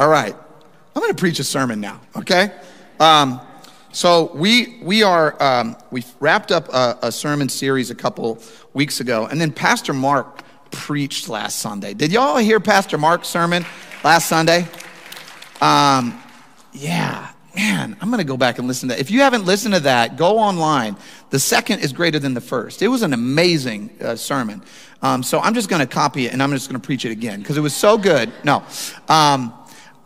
All right. I'm going to preach a sermon now, okay? Um, so we we are um, we wrapped up a, a, sermon series a couple weeks ago, and then Pastor Mark preached last Sunday. Did y'all hear Pastor Mark's sermon last Sunday? Um, yeah, man, I'm to go back and listen to that. If you haven't listened to that, go online. The second is greater than the first. It was an amazing uh, sermon. Um, so I'm just to copy it and I'm just to preach it again because it was so good. No. Um,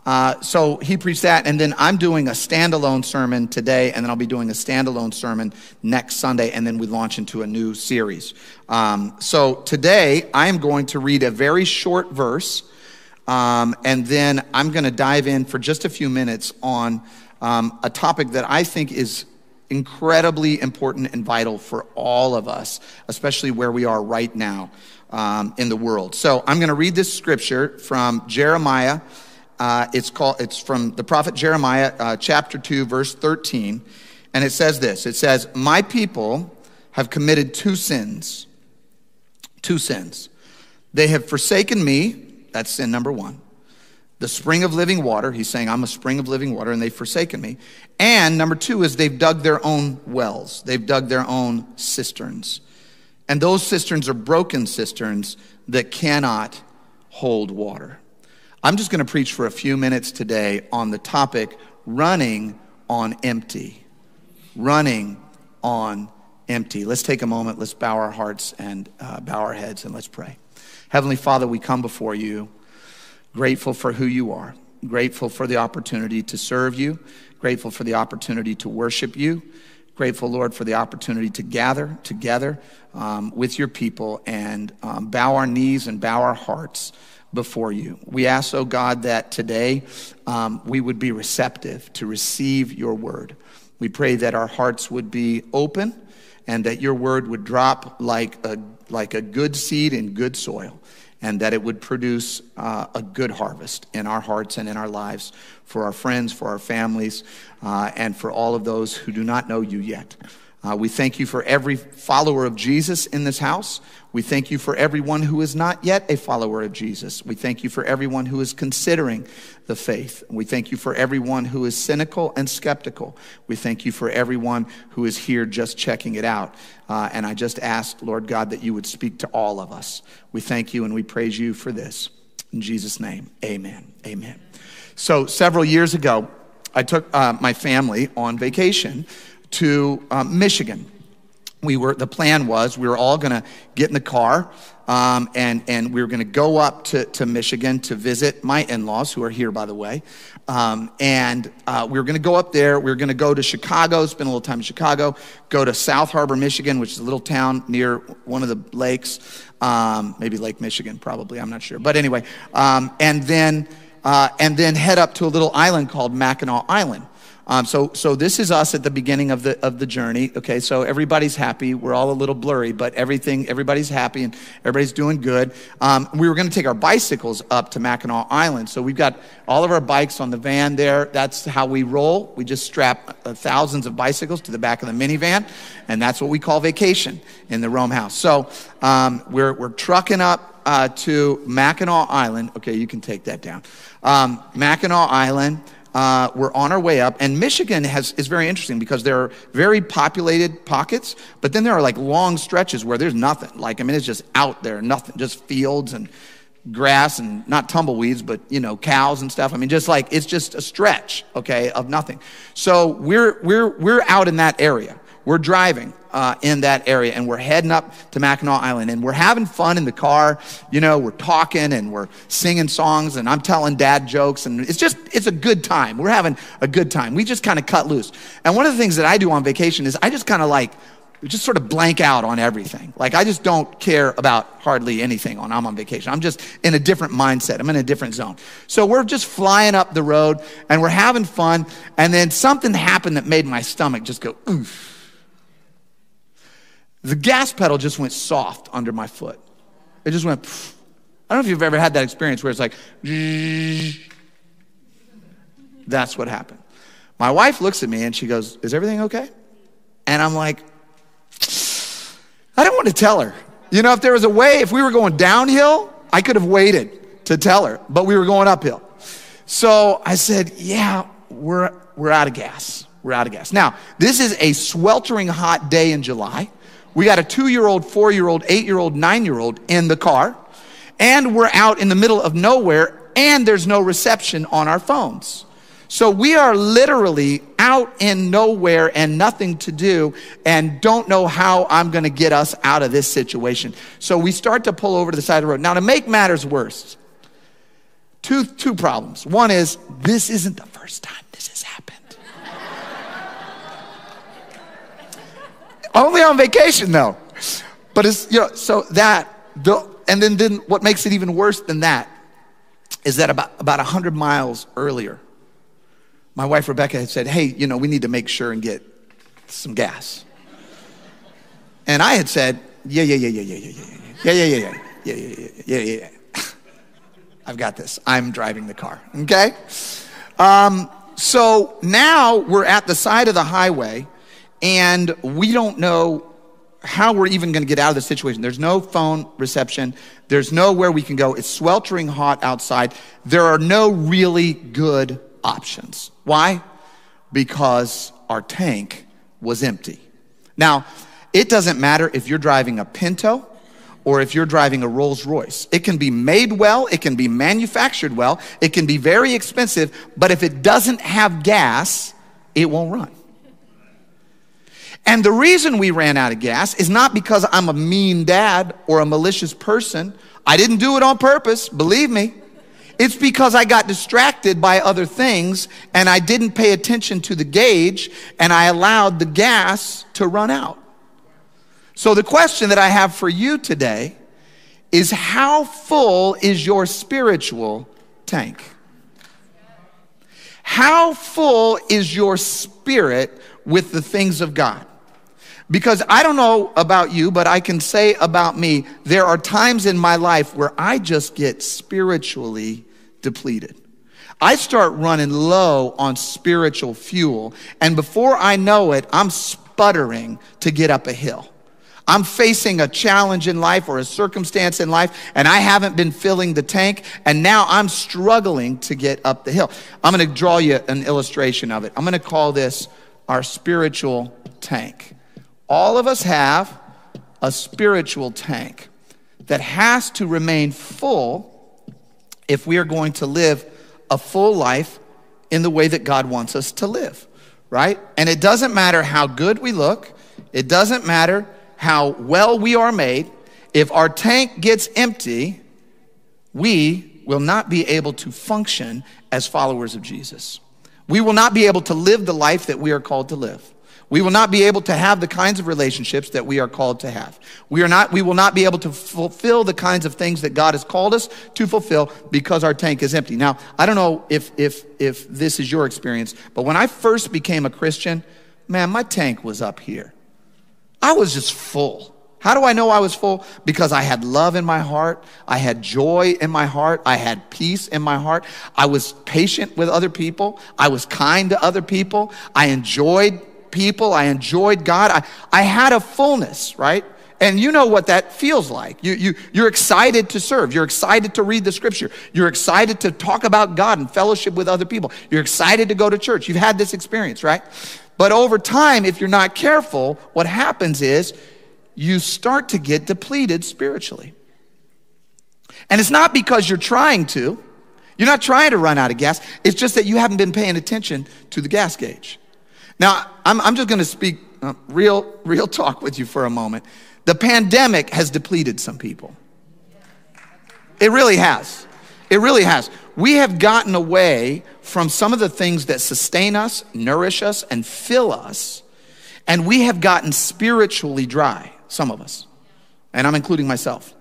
uh, so he preached that, and then I'm doing a standalone sermon today, and then I'll be doing a standalone sermon next Sunday, and then we launch into a new series. Um, so today I am going to read a very short verse, um, and then I'm going to dive in for just a few minutes on um, a topic that I think is incredibly important and vital for all of us, especially where we are right now um, in the world. So I'm going to read this scripture from Jeremiah. Uh, it's called. It's from the prophet Jeremiah, uh, chapter two, verse thirteen, and it says this. It says, "My people have committed two sins. Two sins. They have forsaken me. That's sin number one the spring of living water. He's saying, I'm a spring of living water, and they've forsaken me. And number two is they've dug their own wells, they've dug their own cisterns. And those cisterns are broken cisterns that cannot hold water. I'm just going to preach for a few minutes today on the topic running on empty. Running on empty. Let's take a moment, let's bow our hearts and uh, bow our heads, and let's pray. Heavenly Father, we come before you grateful for who you are, grateful for the opportunity to serve you, grateful for the opportunity to worship you, grateful, Lord, for the opportunity to gather together um, with your people and um, bow our knees and bow our hearts before you. We ask, oh God, that today um, we would be receptive to receive your word. We pray that our hearts would be open and that your word would drop like a, like a good seed in good soil and that it would produce uh, a good harvest in our hearts and in our lives for our friends, for our families, uh, and for all of those who do not know you yet. Uh, we thank you for every follower of Jesus in this house. We thank you for everyone who is not yet a follower of Jesus. We thank you for everyone who is considering the faith. We thank you for everyone who is cynical and skeptical. We thank you for everyone who is here just checking it out. Uh, and I just ask, Lord God, that you would speak to all of us. We thank you and we praise you for this. In Jesus' name, amen. Amen. So, several years ago, I took uh, my family on vacation to um, Michigan. We were, the plan was we were all going to get in the car um, and, and we were going to go up to, to Michigan to visit my in laws, who are here, by the way. Um, and uh, we were going to go up there. We were going to go to Chicago, spend a little time in Chicago, go to South Harbor, Michigan, which is a little town near one of the lakes, um, maybe Lake Michigan, probably, I'm not sure. But anyway, um, and, then, uh, and then head up to a little island called Mackinac Island. Um, so, so this is us at the beginning of the of the journey. Okay, so everybody's happy. We're all a little blurry, but everything everybody's happy and everybody's doing good. Um, we were going to take our bicycles up to Mackinac Island, so we've got all of our bikes on the van there. That's how we roll. We just strap uh, thousands of bicycles to the back of the minivan, and that's what we call vacation in the Rome House. So um, we're we're trucking up uh, to Mackinac Island. Okay, you can take that down. Um, Mackinac Island. Uh, we're on our way up. And Michigan has, is very interesting because there are very populated pockets, but then there are like long stretches where there's nothing. Like, I mean, it's just out there, nothing, just fields and grass and not tumbleweeds, but, you know, cows and stuff. I mean, just like, it's just a stretch, okay, of nothing. So we're, we're, we're out in that area. We're driving uh, in that area and we're heading up to Mackinac Island and we're having fun in the car. You know, we're talking and we're singing songs and I'm telling dad jokes and it's just, it's a good time. We're having a good time. We just kind of cut loose. And one of the things that I do on vacation is I just kind of like, just sort of blank out on everything. Like I just don't care about hardly anything when I'm on vacation. I'm just in a different mindset. I'm in a different zone. So we're just flying up the road and we're having fun. And then something happened that made my stomach just go, oof the gas pedal just went soft under my foot. It just went, pff. I don't know if you've ever had that experience where it's like, that's what happened. My wife looks at me and she goes, Is everything okay? And I'm like, I don't want to tell her. You know, if there was a way, if we were going downhill, I could have waited to tell her, but we were going uphill. so I said, yeah, we're, we're out of gas. We're out of gas. Now, this is a sweltering hot day in July. We got a two year old, four year old, eight year old, nine year old in the car, and we're out in the middle of nowhere, and there's no reception on our phones. So we are literally out in nowhere and nothing to do and don't know how I'm going to get us out of this situation. So we start to pull over to the side of the road. Now, to make matters worse, two, two problems. One is this isn't the first time this has happened. Only on vacation though. But it's, you know, so that, the, and then, then what makes it even worse than that is that about, about 100 miles earlier, my wife Rebecca had said, Hey, you know, we need to make sure and get some gas. And I had said, Yeah, yeah, yeah, yeah, yeah, yeah, yeah, yeah, yeah, yeah, yeah, yeah, yeah, yeah, yeah, yeah. Yeah." I've got this. I'm driving the car. Okay? Um, so now we're at the side of the highway and we don't know how we're even going to get out of the situation. There's no phone reception. There's nowhere we can go. It's sweltering hot outside. There are no really good options. Why? Because our tank was empty. Now, it doesn't matter if you're driving a Pinto or if you're driving a Rolls Royce. It can be made well, it can be manufactured well, it can be very expensive, but if it doesn't have gas, it won't run. And the reason we ran out of gas is not because I'm a mean dad or a malicious person. I didn't do it on purpose, believe me. It's because I got distracted by other things and I didn't pay attention to the gauge and I allowed the gas to run out. So the question that I have for you today is how full is your spiritual tank? How full is your spirit with the things of God? Because I don't know about you, but I can say about me, there are times in my life where I just get spiritually depleted. I start running low on spiritual fuel, and before I know it, I'm sputtering to get up a hill. I'm facing a challenge in life or a circumstance in life, and I haven't been filling the tank, and now I'm struggling to get up the hill. I'm gonna draw you an illustration of it. I'm gonna call this our spiritual tank. All of us have a spiritual tank that has to remain full if we are going to live a full life in the way that God wants us to live, right? And it doesn't matter how good we look, it doesn't matter how well we are made. If our tank gets empty, we will not be able to function as followers of Jesus. We will not be able to live the life that we are called to live. We will not be able to have the kinds of relationships that we are called to have. We, are not, we will not be able to fulfill the kinds of things that God has called us to fulfill because our tank is empty. Now, I don't know if, if, if this is your experience, but when I first became a Christian, man, my tank was up here. I was just full. How do I know I was full? Because I had love in my heart. I had joy in my heart. I had peace in my heart. I was patient with other people. I was kind to other people. I enjoyed people. I enjoyed God. I, I had a fullness, right? And you know what that feels like. You, you, you're excited to serve. You're excited to read the scripture. You're excited to talk about God and fellowship with other people. You're excited to go to church. You've had this experience, right? But over time, if you're not careful, what happens is you start to get depleted spiritually. And it's not because you're trying to. You're not trying to run out of gas. It's just that you haven't been paying attention to the gas gauge. Now, I'm, I'm just going to speak uh, real, real talk with you for a moment. The pandemic has depleted some people. It really has. It really has. We have gotten away from some of the things that sustain us, nourish us, and fill us, and we have gotten spiritually dry, some of us, and I'm including myself.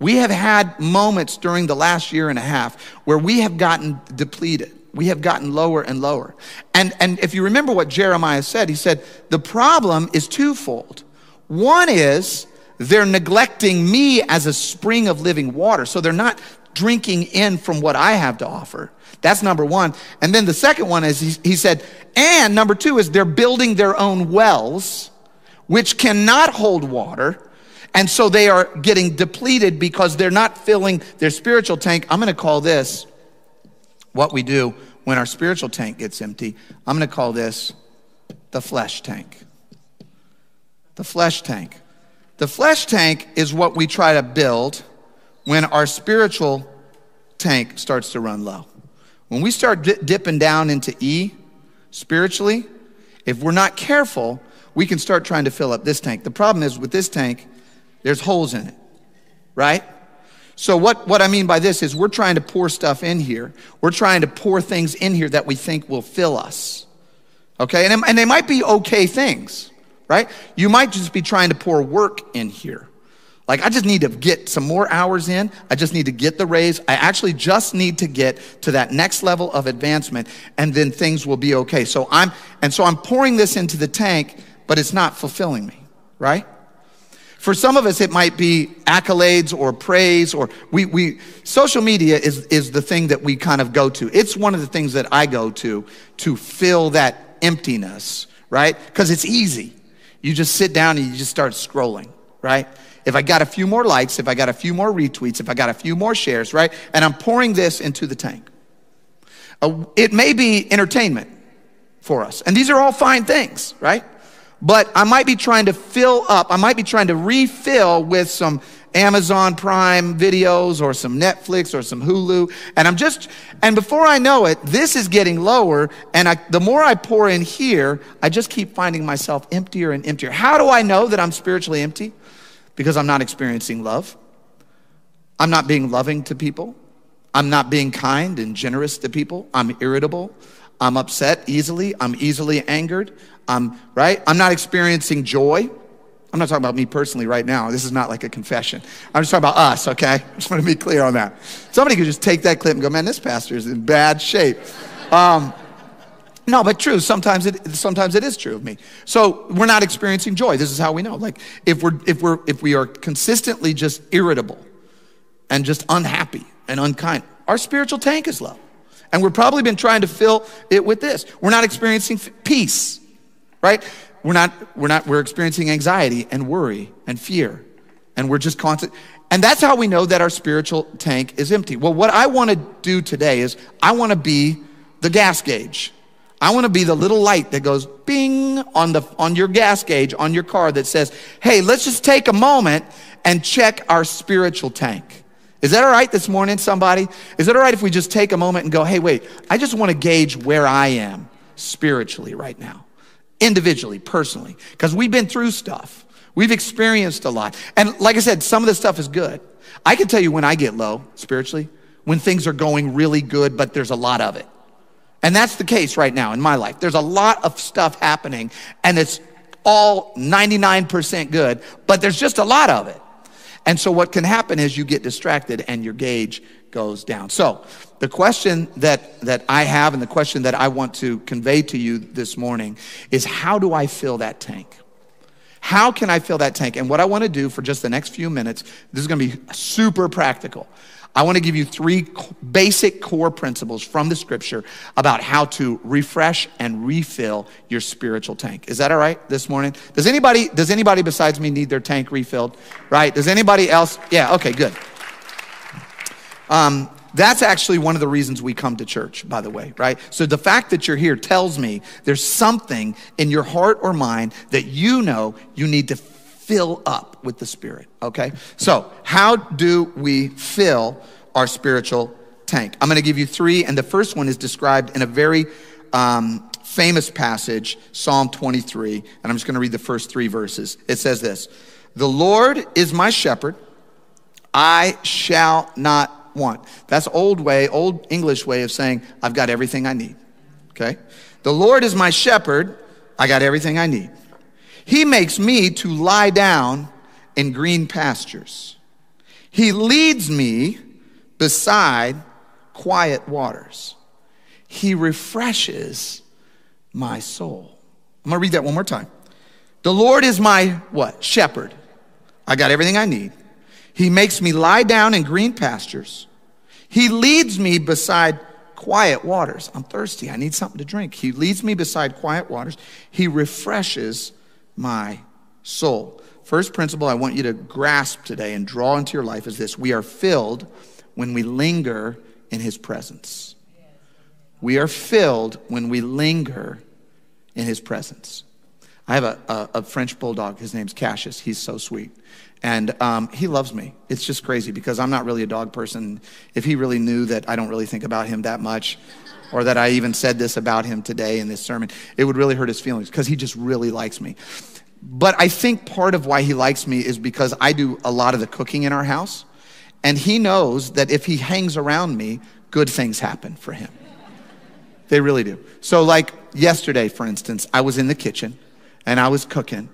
We have had moments during the last year and a half where we have gotten depleted we have gotten lower and lower. And, and if you remember what Jeremiah said, he said, the problem is twofold. One is they're neglecting me as a spring of living water. So they're not drinking in from what I have to offer. That's number one. And then the second one is he, he said, and number two is they're building their own wells, which cannot hold water. And so they are getting depleted because they're not filling their spiritual tank. I'm going to call this what we do when our spiritual tank gets empty. I'm going to call this the flesh tank. The flesh tank. The flesh tank is what we try to build when our spiritual tank starts to run low. When we start di- dipping down into E spiritually, if we're not careful, we can start trying to fill up this tank. The problem is with this tank, there's holes in it, right? So, what, what I mean by this is we're trying to pour stuff in here. We're trying to pour things in here that we think will fill us. Okay? And, and they might be okay things, right? You might just be trying to pour work in here. Like, I just need to get some more hours in. I just need to get the raise. I actually just need to get to that next level of advancement, and then things will be okay. So, I'm, and so I'm pouring this into the tank, but it's not fulfilling me, right? For some of us, it might be accolades or praise, or we, we social media is, is the thing that we kind of go to. It's one of the things that I go to to fill that emptiness, right? Because it's easy. You just sit down and you just start scrolling, right? If I got a few more likes, if I got a few more retweets, if I got a few more shares, right? And I'm pouring this into the tank. Uh, it may be entertainment for us. And these are all fine things, right? But I might be trying to fill up, I might be trying to refill with some Amazon Prime videos or some Netflix or some Hulu. And I'm just, and before I know it, this is getting lower. And I, the more I pour in here, I just keep finding myself emptier and emptier. How do I know that I'm spiritually empty? Because I'm not experiencing love. I'm not being loving to people. I'm not being kind and generous to people. I'm irritable. I'm upset easily. I'm easily angered. I'm, right? I'm not experiencing joy. I'm not talking about me personally right now. This is not like a confession. I'm just talking about us, okay? I just want to be clear on that. Somebody could just take that clip and go, man, this pastor is in bad shape. Um, no, but true. Sometimes it, sometimes it is true of me. So we're not experiencing joy. This is how we know. Like if we're, if we're, if we are consistently just irritable and just unhappy and unkind, our spiritual tank is low. And we've probably been trying to fill it with this. We're not experiencing peace right? We're not, we're not, we're experiencing anxiety and worry and fear. And we're just constant. And that's how we know that our spiritual tank is empty. Well, what I want to do today is I want to be the gas gauge. I want to be the little light that goes bing on the on your gas gauge on your car that says, "Hey, let's just take a moment and check our spiritual tank." Is that all right this morning somebody? Is it all right if we just take a moment and go, "Hey, wait, I just want to gauge where I am spiritually right now." Individually, personally, because we've been through stuff. We've experienced a lot. And like I said, some of this stuff is good. I can tell you when I get low spiritually, when things are going really good, but there's a lot of it. And that's the case right now in my life. There's a lot of stuff happening, and it's all 99% good, but there's just a lot of it. And so what can happen is you get distracted and your gauge goes down. So, the question that, that I have and the question that I want to convey to you this morning is how do I fill that tank? How can I fill that tank? And what I want to do for just the next few minutes, this is going to be super practical. I want to give you three basic core principles from the scripture about how to refresh and refill your spiritual tank. Is that all right this morning? Does anybody does anybody besides me need their tank refilled? Right? Does anybody else? Yeah, okay, good. Um, that's actually one of the reasons we come to church, by the way, right? So the fact that you're here tells me there's something in your heart or mind that you know you need to fill up with the Spirit, okay? So, how do we fill our spiritual tank? I'm gonna give you three, and the first one is described in a very um, famous passage, Psalm 23, and I'm just gonna read the first three verses. It says this The Lord is my shepherd, I shall not want. That's old way, old English way of saying, I've got everything I need. Okay? The Lord is my shepherd. I got everything I need. He makes me to lie down in green pastures. He leads me beside quiet waters. He refreshes my soul. I'm going to read that one more time. The Lord is my what? Shepherd. I got everything I need. He makes me lie down in green pastures. He leads me beside quiet waters. I'm thirsty. I need something to drink. He leads me beside quiet waters. He refreshes my soul. First principle I want you to grasp today and draw into your life is this we are filled when we linger in his presence. We are filled when we linger in his presence. I have a, a, a French bulldog. His name's Cassius. He's so sweet. And um, he loves me. It's just crazy because I'm not really a dog person. If he really knew that I don't really think about him that much, or that I even said this about him today in this sermon, it would really hurt his feelings because he just really likes me. But I think part of why he likes me is because I do a lot of the cooking in our house. And he knows that if he hangs around me, good things happen for him. They really do. So, like yesterday, for instance, I was in the kitchen and I was cooking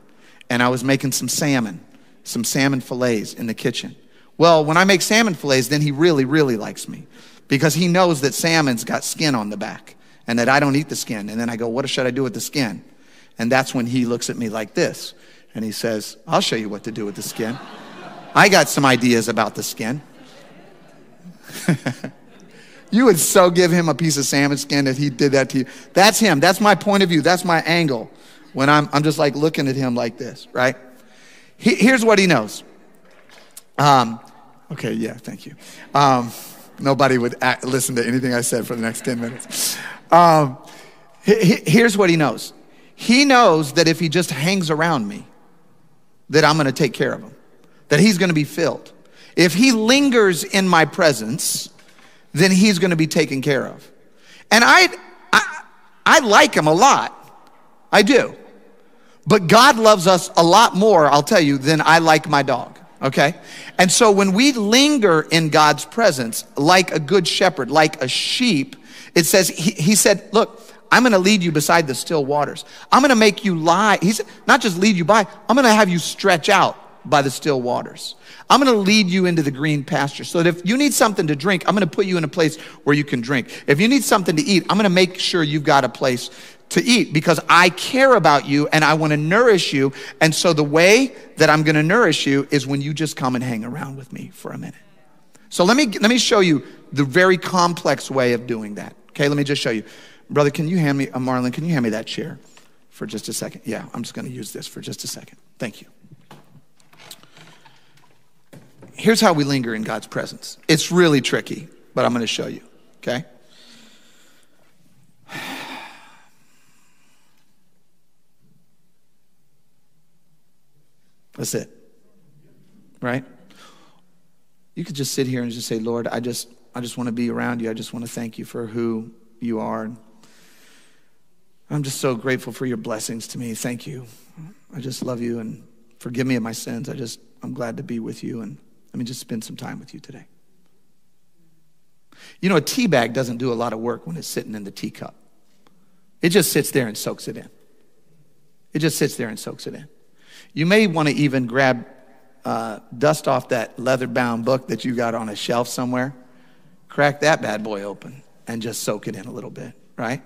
and I was making some salmon, some salmon fillets in the kitchen. Well, when I make salmon fillets, then he really, really likes me because he knows that salmon's got skin on the back and that I don't eat the skin. And then I go, What should I do with the skin? And that's when he looks at me like this and he says, I'll show you what to do with the skin. I got some ideas about the skin. you would so give him a piece of salmon skin if he did that to you. That's him. That's my point of view. That's my angle when I'm, I'm just like looking at him like this, right? He, here's what he knows. Um, okay, yeah, thank you. Um, nobody would act, listen to anything I said for the next 10 minutes. Um, he, here's what he knows he knows that if he just hangs around me, that I'm going to take care of him, that he's going to be filled. If he lingers in my presence, then he's going to be taken care of. And I, I, I like him a lot. I do. But God loves us a lot more, I'll tell you, than I like my dog. Okay? And so when we linger in God's presence, like a good shepherd, like a sheep, it says, He, he said, Look, I'm going to lead you beside the still waters. I'm going to make you lie. He's not just lead you by, I'm going to have you stretch out by the still waters. I'm going to lead you into the green pasture so that if you need something to drink, I'm going to put you in a place where you can drink. If you need something to eat, I'm going to make sure you've got a place to eat because I care about you and I want to nourish you. And so the way that I'm going to nourish you is when you just come and hang around with me for a minute. So let me, let me show you the very complex way of doing that. Okay, let me just show you. Brother, can you hand me, uh, Marlon, can you hand me that chair for just a second? Yeah, I'm just going to use this for just a second. Thank you. Here's how we linger in God's presence. It's really tricky, but I'm going to show you, okay? That's it. Right? You could just sit here and just say, Lord, I just, I just want to be around you. I just want to thank you for who you are. I'm just so grateful for your blessings to me. Thank you. I just love you and forgive me of my sins. I just, I'm glad to be with you and let me just spend some time with you today. You know, a tea bag doesn't do a lot of work when it's sitting in the teacup. It just sits there and soaks it in. It just sits there and soaks it in. You may want to even grab uh, dust off that leather bound book that you got on a shelf somewhere, crack that bad boy open, and just soak it in a little bit, right?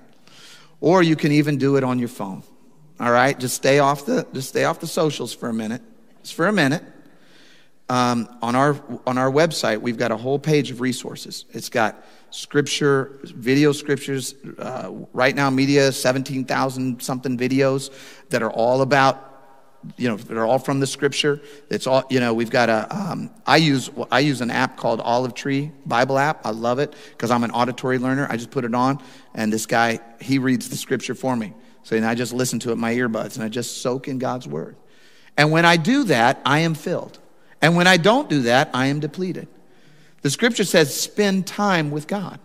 Or you can even do it on your phone. All right, just stay off the just stay off the socials for a minute. Just for a minute. Um, on our on our website, we've got a whole page of resources. It's got scripture, video scriptures. Uh, right now, media, seventeen thousand something videos that are all about you know, they're all from the scripture. It's all, you know, we've got a, um, I use, I use an app called Olive Tree Bible app. I love it because I'm an auditory learner. I just put it on and this guy, he reads the scripture for me. So and I just listen to it in my earbuds and I just soak in God's word. And when I do that, I am filled. And when I don't do that, I am depleted. The scripture says, spend time with God.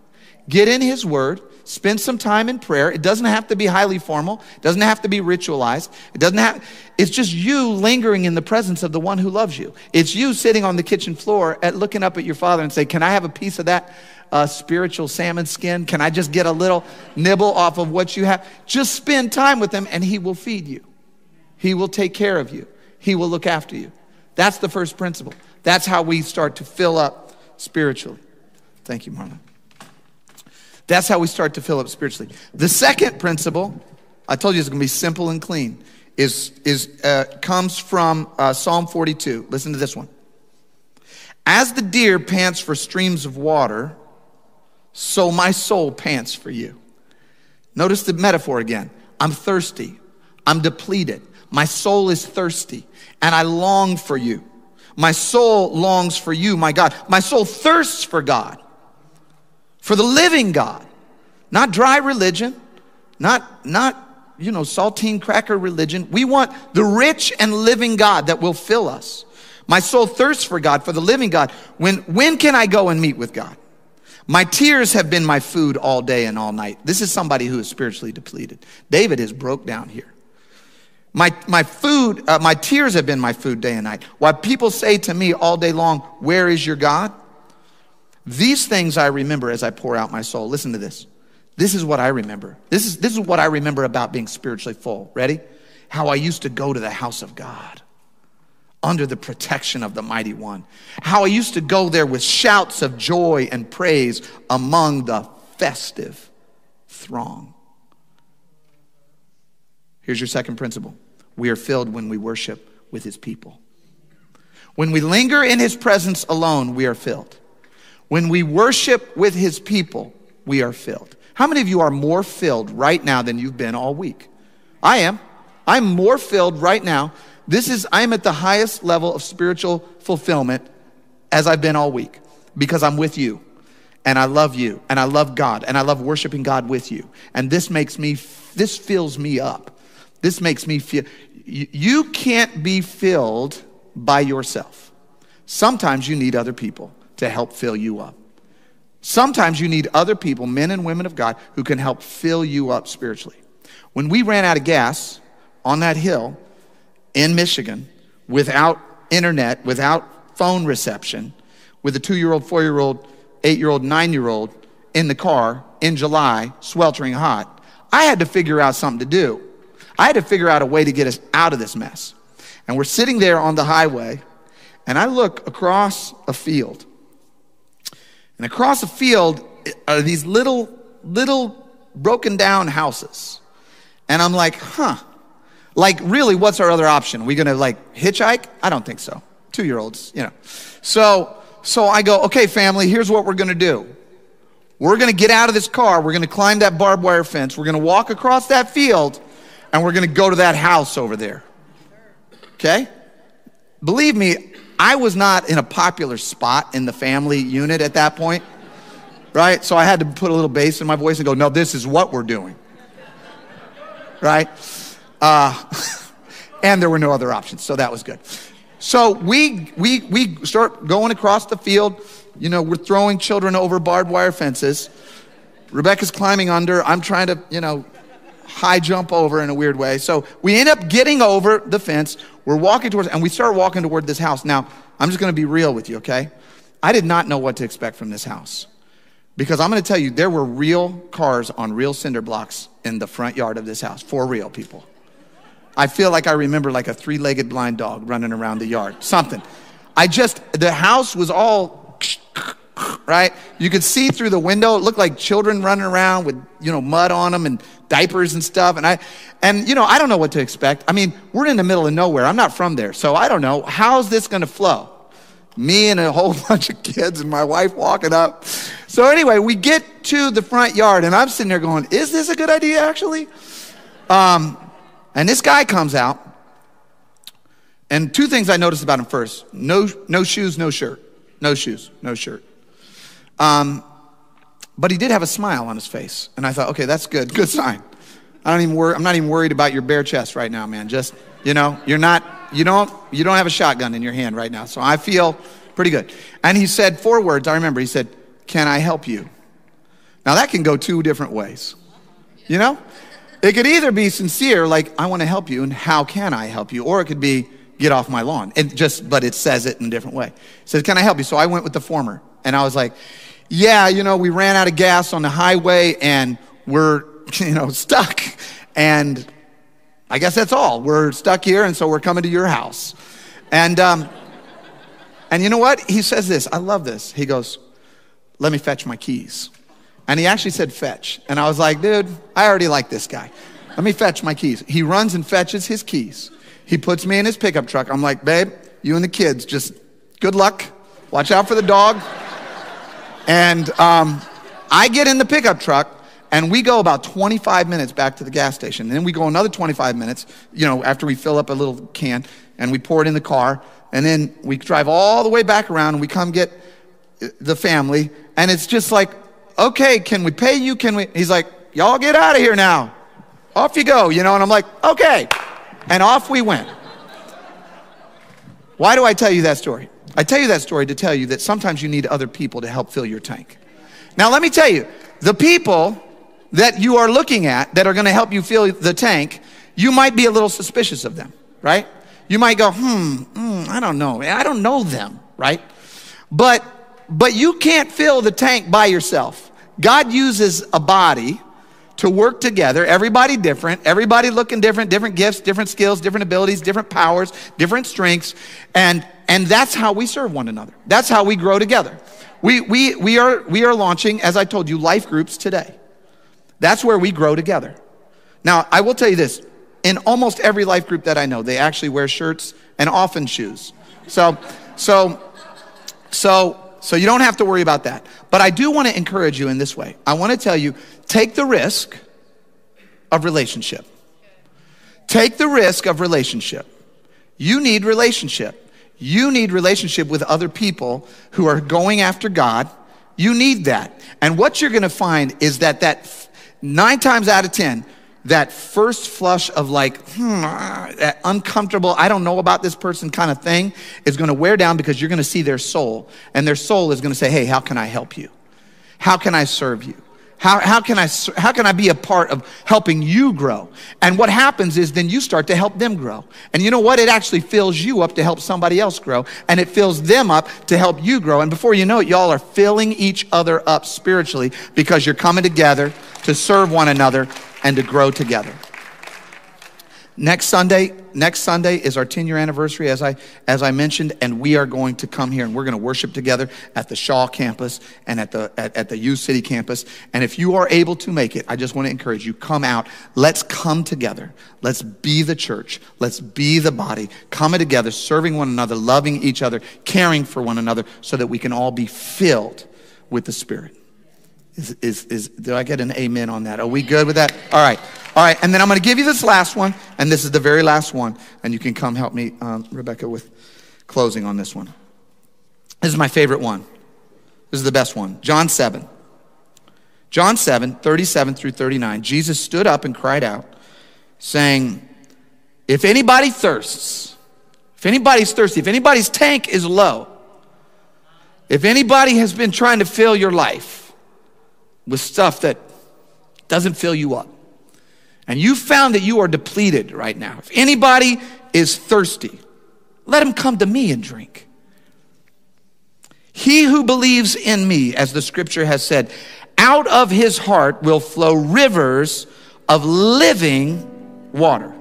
Get in his word, spend some time in prayer. It doesn't have to be highly formal. It doesn't have to be ritualized. It doesn't have, it's just you lingering in the presence of the one who loves you. It's you sitting on the kitchen floor at looking up at your father and say, can I have a piece of that uh, spiritual salmon skin? Can I just get a little nibble off of what you have? Just spend time with him and he will feed you. He will take care of you. He will look after you. That's the first principle. That's how we start to fill up spiritually. Thank you, Marlon. That's how we start to fill up spiritually. The second principle, I told you it's going to be simple and clean, is, is uh, comes from uh, Psalm 42. Listen to this one. As the deer pants for streams of water, so my soul pants for you. Notice the metaphor again. I'm thirsty. I'm depleted. My soul is thirsty and I long for you. My soul longs for you, my God. My soul thirsts for God for the living God. Not dry religion, not, not, you know, saltine cracker religion. We want the rich and living God that will fill us. My soul thirsts for God, for the living God. When, when can I go and meet with God? My tears have been my food all day and all night. This is somebody who is spiritually depleted. David is broke down here. My, my food, uh, my tears have been my food day and night. While people say to me all day long, Where is your God? These things I remember as I pour out my soul. Listen to this. This is what I remember. This is, this is what I remember about being spiritually full. Ready? How I used to go to the house of God under the protection of the mighty one. How I used to go there with shouts of joy and praise among the festive throng. Here's your second principle we are filled when we worship with his people. When we linger in his presence alone, we are filled. When we worship with his people, we are filled. How many of you are more filled right now than you've been all week? I am. I'm more filled right now this is, I'm at the highest level of spiritual fulfillment as I've been all week because I'm with you and I love you and I love God and I love worshiping God with you. And this makes me, this fills me up. This makes me feel, you can't be filled by yourself. Sometimes you need other people to help fill you up. Sometimes you need other people, men and women of God, who can help fill you up spiritually. When we ran out of gas on that hill, in Michigan without internet, without phone reception, with a two year old, four year old, eight year old, nine year old in the car in July, sweltering hot, I had to figure out something to do. I had to figure out a way to get us out of this mess. And we're sitting there on the highway, and I look across a field. And across a field are these little, little broken down houses. And I'm like, huh, like, really, what's our other option? Are we gonna like hitchhike? I don't think so. Two year olds, you know. So, so I go, okay, family, here's what we're gonna do. We're gonna get out of this car, we're gonna climb that barbed wire fence, we're gonna walk across that field, and we're gonna go to that house over there. Okay? Believe me, I was not in a popular spot in the family unit at that point, right? So I had to put a little bass in my voice and go, no, this is what we're doing, right? Uh, and there were no other options, so that was good. So we, we, we start going across the field. You know, we're throwing children over barbed wire fences. Rebecca's climbing under. I'm trying to, you know, high jump over in a weird way. So we end up getting over the fence. We're walking towards, and we start walking toward this house. Now, I'm just going to be real with you, okay? I did not know what to expect from this house. Because I'm going to tell you, there were real cars on real cinder blocks in the front yard of this house. For real, people. I feel like I remember like a three legged blind dog running around the yard, something. I just, the house was all, right? You could see through the window. It looked like children running around with, you know, mud on them and diapers and stuff. And I, and, you know, I don't know what to expect. I mean, we're in the middle of nowhere. I'm not from there. So I don't know. How's this going to flow? Me and a whole bunch of kids and my wife walking up. So anyway, we get to the front yard and I'm sitting there going, is this a good idea actually? Um, and this guy comes out, and two things I noticed about him first no, no shoes, no shirt. No shoes, no shirt. Um, but he did have a smile on his face. And I thought, okay, that's good. Good sign. I don't even worry, I'm not even worried about your bare chest right now, man. Just, you know, you're not, you don't, you don't have a shotgun in your hand right now. So I feel pretty good. And he said four words. I remember he said, Can I help you? Now that can go two different ways. You know? It could either be sincere, like, I want to help you, and how can I help you? Or it could be, get off my lawn. It just, but it says it in a different way. It says, can I help you? So I went with the former. And I was like, yeah, you know, we ran out of gas on the highway and we're, you know, stuck. And I guess that's all. We're stuck here, and so we're coming to your house. And, um, and you know what? He says this. I love this. He goes, let me fetch my keys. And he actually said, fetch. And I was like, dude, I already like this guy. Let me fetch my keys. He runs and fetches his keys. He puts me in his pickup truck. I'm like, babe, you and the kids, just good luck. Watch out for the dog. And um, I get in the pickup truck and we go about 25 minutes back to the gas station. And then we go another 25 minutes, you know, after we fill up a little can and we pour it in the car. And then we drive all the way back around and we come get the family. And it's just like okay, can we pay you? Can we? He's like, y'all get out of here now. Off you go, you know? And I'm like, okay. And off we went. Why do I tell you that story? I tell you that story to tell you that sometimes you need other people to help fill your tank. Now, let me tell you, the people that you are looking at that are going to help you fill the tank, you might be a little suspicious of them, right? You might go, hmm, hmm I don't know. I don't know them, right? But but you can't fill the tank by yourself. God uses a body to work together, everybody different, everybody looking different, different gifts, different skills, different abilities, different powers, different strengths, and and that's how we serve one another. That's how we grow together. We we we are we are launching, as I told you, life groups today. That's where we grow together. Now, I will tell you this, in almost every life group that I know, they actually wear shirts and often shoes. So so so so you don't have to worry about that. But I do want to encourage you in this way. I want to tell you take the risk of relationship. Take the risk of relationship. You need relationship. You need relationship with other people who are going after God. You need that. And what you're going to find is that that nine times out of 10, that first flush of like, hmm, that uncomfortable, I don't know about this person kind of thing is going to wear down because you're going to see their soul. And their soul is going to say, hey, how can I help you? How can I serve you? How, how, can I, how can I be a part of helping you grow? And what happens is then you start to help them grow. And you know what? It actually fills you up to help somebody else grow. And it fills them up to help you grow. And before you know it, y'all are filling each other up spiritually because you're coming together to serve one another and to grow together. Next Sunday, next Sunday is our 10 year anniversary, as I, as I mentioned, and we are going to come here and we're going to worship together at the Shaw campus and at the, at, at the U City campus. And if you are able to make it, I just want to encourage you, come out. Let's come together. Let's be the church. Let's be the body, coming together, serving one another, loving each other, caring for one another, so that we can all be filled with the Spirit. Is, is, is, do I get an amen on that? Are we good with that? All right. All right. And then I'm going to give you this last one. And this is the very last one. And you can come help me, um, Rebecca, with closing on this one. This is my favorite one. This is the best one. John 7. John 7, 37 through 39. Jesus stood up and cried out, saying, If anybody thirsts, if anybody's thirsty, if anybody's tank is low, if anybody has been trying to fill your life, with stuff that doesn't fill you up. And you found that you are depleted right now. If anybody is thirsty, let him come to me and drink. He who believes in me, as the scripture has said, out of his heart will flow rivers of living water.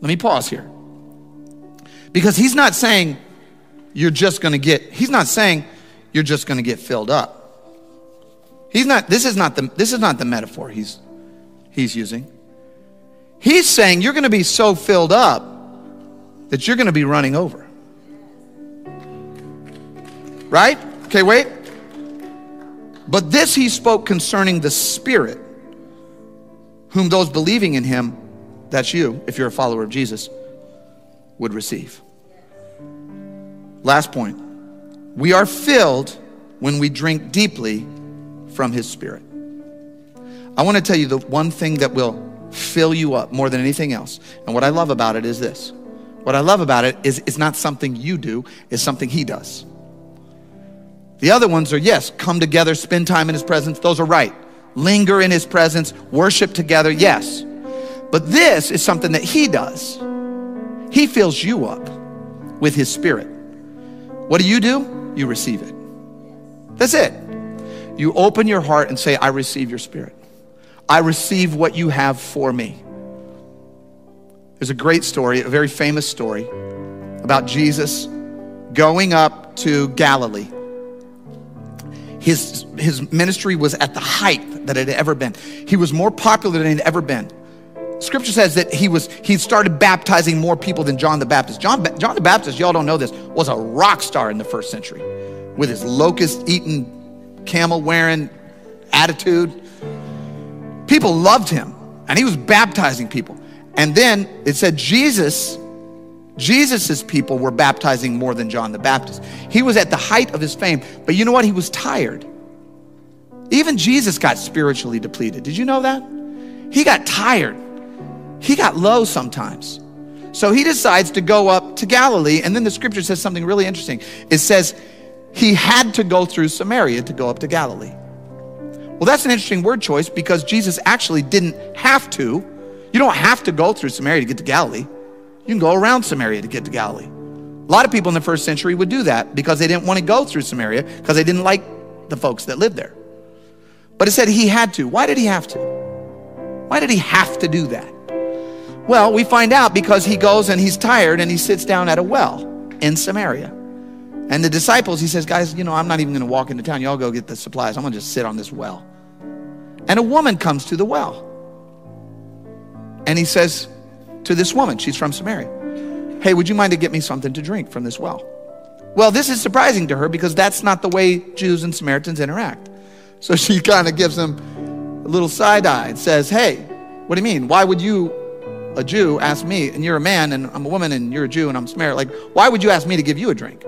Let me pause here. Because he's not saying you're just going to get, he's not saying you're just going to get filled up. He's not, this is not the, this is not the metaphor he's, he's using. He's saying you're going to be so filled up that you're going to be running over. Right? Okay, wait. But this he spoke concerning the Spirit, whom those believing in him, that's you, if you're a follower of Jesus, would receive. Last point. We are filled when we drink deeply from His Spirit. I want to tell you the one thing that will fill you up more than anything else. And what I love about it is this. What I love about it is it's not something you do, it's something He does. The other ones are, yes, come together, spend time in His presence. Those are right. Linger in His presence, worship together, yes. But this is something that He does. He fills you up with His Spirit. What do you do? You receive it. That's it. You open your heart and say, I receive your spirit. I receive what you have for me. There's a great story, a very famous story about Jesus going up to Galilee. His, his ministry was at the height that it had ever been. He was more popular than it had ever been. Scripture says that he was he started baptizing more people than John the Baptist. John, John the Baptist, y'all don't know this, was a rock star in the first century with his locust eating, camel wearing attitude. People loved him and he was baptizing people. And then it said Jesus Jesus's people were baptizing more than John the Baptist. He was at the height of his fame, but you know what? He was tired. Even Jesus got spiritually depleted. Did you know that? He got tired. He got low sometimes. So he decides to go up to Galilee, and then the scripture says something really interesting. It says he had to go through Samaria to go up to Galilee. Well, that's an interesting word choice because Jesus actually didn't have to. You don't have to go through Samaria to get to Galilee. You can go around Samaria to get to Galilee. A lot of people in the first century would do that because they didn't want to go through Samaria because they didn't like the folks that lived there. But it said he had to. Why did he have to? Why did he have to do that? Well, we find out because he goes and he's tired and he sits down at a well in Samaria. And the disciples, he says, Guys, you know, I'm not even going to walk into town. Y'all go get the supplies. I'm going to just sit on this well. And a woman comes to the well. And he says, to this woman. She's from Samaria. Hey, would you mind to get me something to drink from this well? Well, this is surprising to her because that's not the way Jews and Samaritans interact. So she kind of gives him a little side eye and says, Hey, what do you mean? Why would you, a Jew, ask me, and you're a man and I'm a woman and you're a Jew and I'm Samaritan? Like, why would you ask me to give you a drink?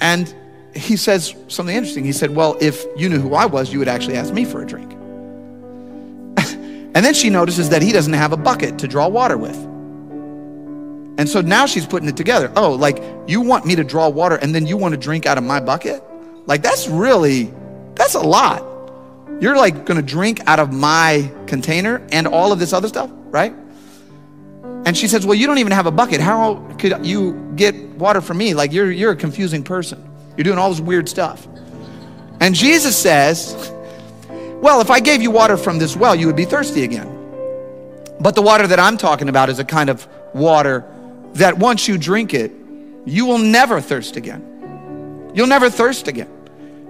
And he says something interesting. He said, Well, if you knew who I was, you would actually ask me for a drink. And then she notices that he doesn't have a bucket to draw water with. And so now she's putting it together. Oh, like you want me to draw water and then you want to drink out of my bucket? Like that's really, that's a lot. You're like going to drink out of my container and all of this other stuff, right? And she says, Well, you don't even have a bucket. How could you get water from me? Like you're, you're a confusing person. You're doing all this weird stuff. And Jesus says, well, if I gave you water from this well, you would be thirsty again. But the water that I'm talking about is a kind of water that once you drink it, you will never thirst again. You'll never thirst again.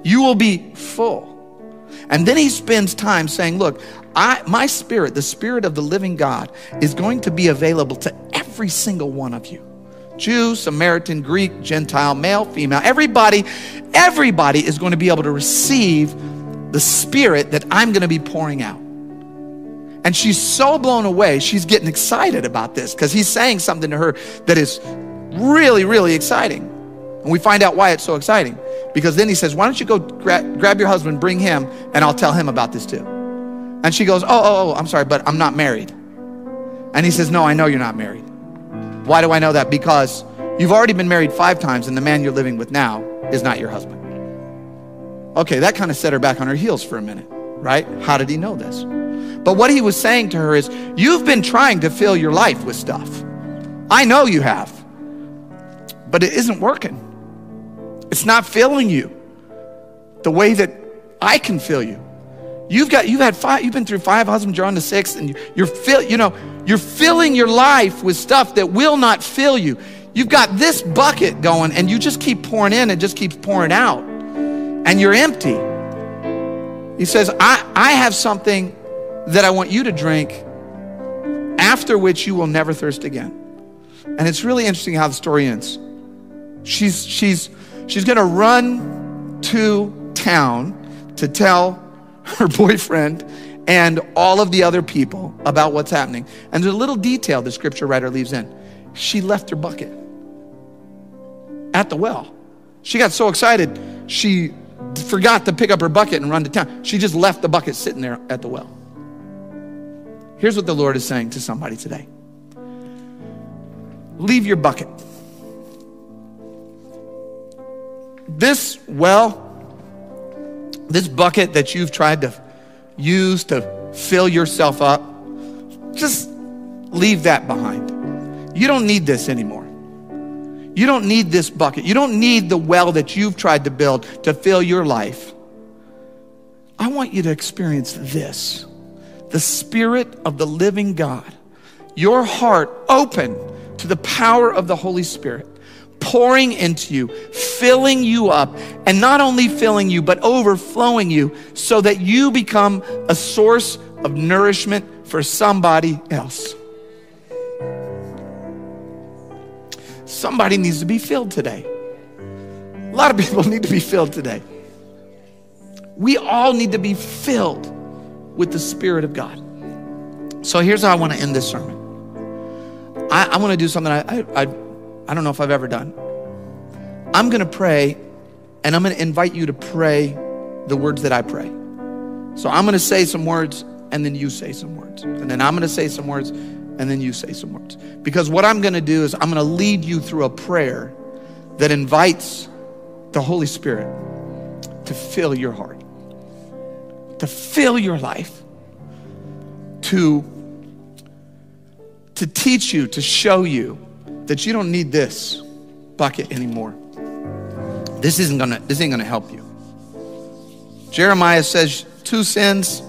You will be full. And then he spends time saying, Look, I, my spirit, the spirit of the living God, is going to be available to every single one of you Jew, Samaritan, Greek, Gentile, male, female, everybody, everybody is going to be able to receive the spirit that I'm going to be pouring out. And she's so blown away, she's getting excited about this because he's saying something to her that is really, really exciting. And we find out why it's so exciting. Because then he says, Why don't you go gra- grab your husband, bring him, and I'll tell him about this too. And she goes, oh, oh, oh, I'm sorry, but I'm not married. And he says, No, I know you're not married. Why do I know that? Because you've already been married five times, and the man you're living with now is not your husband. Okay, that kind of set her back on her heels for a minute, right? How did he know this? But what he was saying to her is, You've been trying to fill your life with stuff. I know you have, but it isn't working. It's not filling you the way that I can fill you. You've got you've had five, you've been through five husbands, you're on the sixth, and you're fill, you know, you're filling your life with stuff that will not fill you. You've got this bucket going, and you just keep pouring in and just keeps pouring out and you're empty. He says, I, I have something that I want you to drink, after which you will never thirst again. And it's really interesting how the story ends. She's, she's, she's going to run to town to tell her boyfriend and all of the other people about what's happening. And there's a little detail the scripture writer leaves in. She left her bucket at the well. She got so excited, she forgot to pick up her bucket and run to town. She just left the bucket sitting there at the well. Here's what the Lord is saying to somebody today Leave your bucket. This well, this bucket that you've tried to use to fill yourself up, just leave that behind. You don't need this anymore. You don't need this bucket. You don't need the well that you've tried to build to fill your life. I want you to experience this the Spirit of the living God, your heart open to the power of the Holy Spirit, pouring into you, filling you up, and not only filling you, but overflowing you so that you become a source of nourishment for somebody else. Somebody needs to be filled today. A lot of people need to be filled today. We all need to be filled with the Spirit of God. So here's how I want to end this sermon I, I want to do something I, I, I, I don't know if I've ever done. I'm going to pray and I'm going to invite you to pray the words that I pray. So I'm going to say some words and then you say some words. And then I'm going to say some words and then you say some words. Because what I'm going to do is I'm going to lead you through a prayer that invites the Holy Spirit to fill your heart, to fill your life, to, to teach you, to show you that you don't need this bucket anymore. This isn't gonna, this ain't gonna help you. Jeremiah says two sins.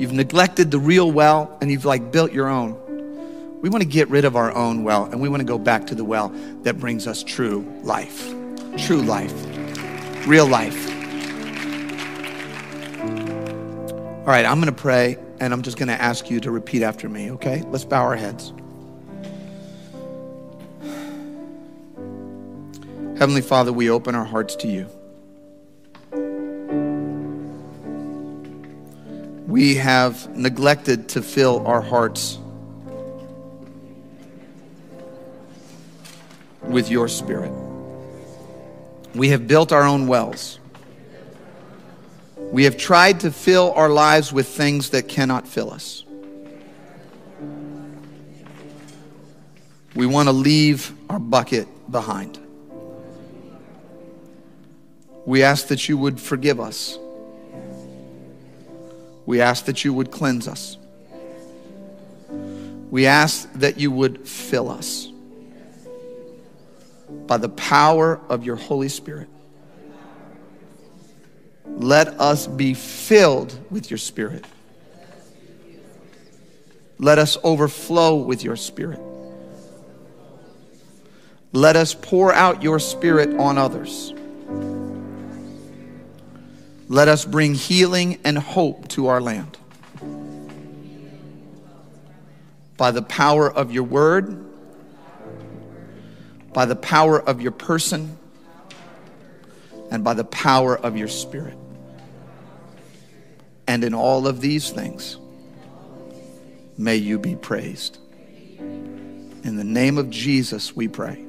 You've neglected the real well and you've like built your own. We want to get rid of our own well and we want to go back to the well that brings us true life. True life. Real life. All right, I'm going to pray and I'm just going to ask you to repeat after me, okay? Let's bow our heads. Heavenly Father, we open our hearts to you. We have neglected to fill our hearts with your spirit. We have built our own wells. We have tried to fill our lives with things that cannot fill us. We want to leave our bucket behind. We ask that you would forgive us. We ask that you would cleanse us. We ask that you would fill us by the power of your Holy Spirit. Let us be filled with your Spirit. Let us overflow with your Spirit. Let us pour out your Spirit on others. Let us bring healing and hope to our land. By the power of your word, by the power of your person, and by the power of your spirit. And in all of these things, may you be praised. In the name of Jesus, we pray.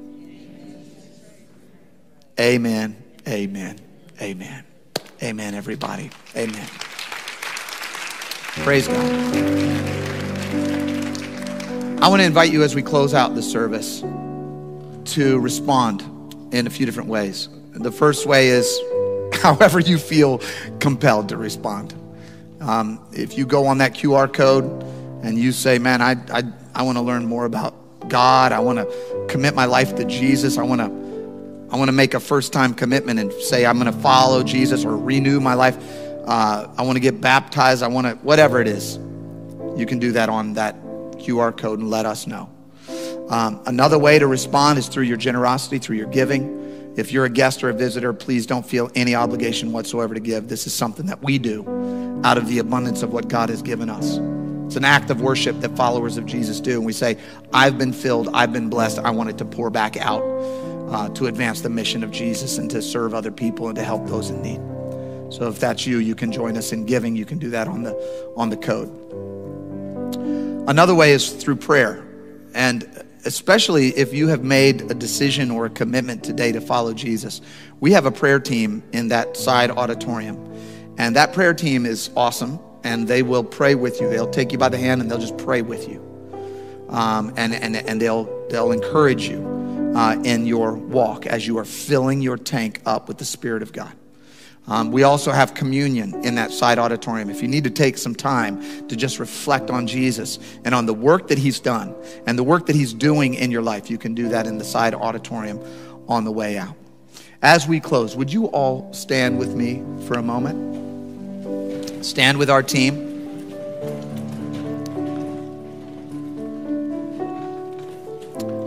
Amen, amen, amen. Amen, everybody. Amen. Praise God. I want to invite you as we close out the service to respond in a few different ways. The first way is however you feel compelled to respond. Um, if you go on that QR code and you say, Man, I, I, I want to learn more about God, I want to commit my life to Jesus, I want to I want to make a first time commitment and say, I'm going to follow Jesus or renew my life. Uh, I want to get baptized. I want to, whatever it is. You can do that on that QR code and let us know. Um, another way to respond is through your generosity, through your giving. If you're a guest or a visitor, please don't feel any obligation whatsoever to give. This is something that we do out of the abundance of what God has given us. It's an act of worship that followers of Jesus do. And we say, I've been filled, I've been blessed, I want it to pour back out uh, to advance the mission of Jesus and to serve other people and to help those in need. So if that's you, you can join us in giving. You can do that on the on the code. Another way is through prayer. And especially if you have made a decision or a commitment today to follow Jesus, we have a prayer team in that side auditorium. And that prayer team is awesome and they will pray with you. They'll take you by the hand and they'll just pray with you. Um, and, and, and they'll, they'll encourage you uh, in your walk as you are filling your tank up with the Spirit of God. Um, we also have communion in that side auditorium. If you need to take some time to just reflect on Jesus and on the work that He's done and the work that He's doing in your life, you can do that in the side auditorium on the way out. As we close, would you all stand with me for a moment? Stand with our team.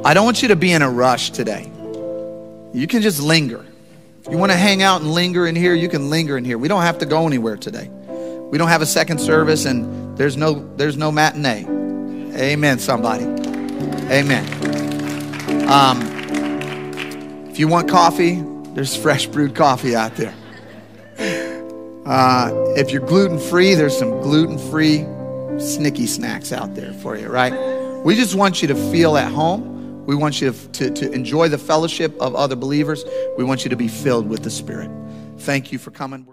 I don't want you to be in a rush today. You can just linger. If you want to hang out and linger in here, you can linger in here. We don't have to go anywhere today. We don't have a second service and there's no there's no matinee. Amen, somebody. Amen. Um, if you want coffee, there's fresh brewed coffee out there. Uh, if you're gluten free, there's some gluten free snicky snacks out there for you, right? We just want you to feel at home. We want you to, to, enjoy the fellowship of other believers. We want you to be filled with the Spirit. Thank you for coming.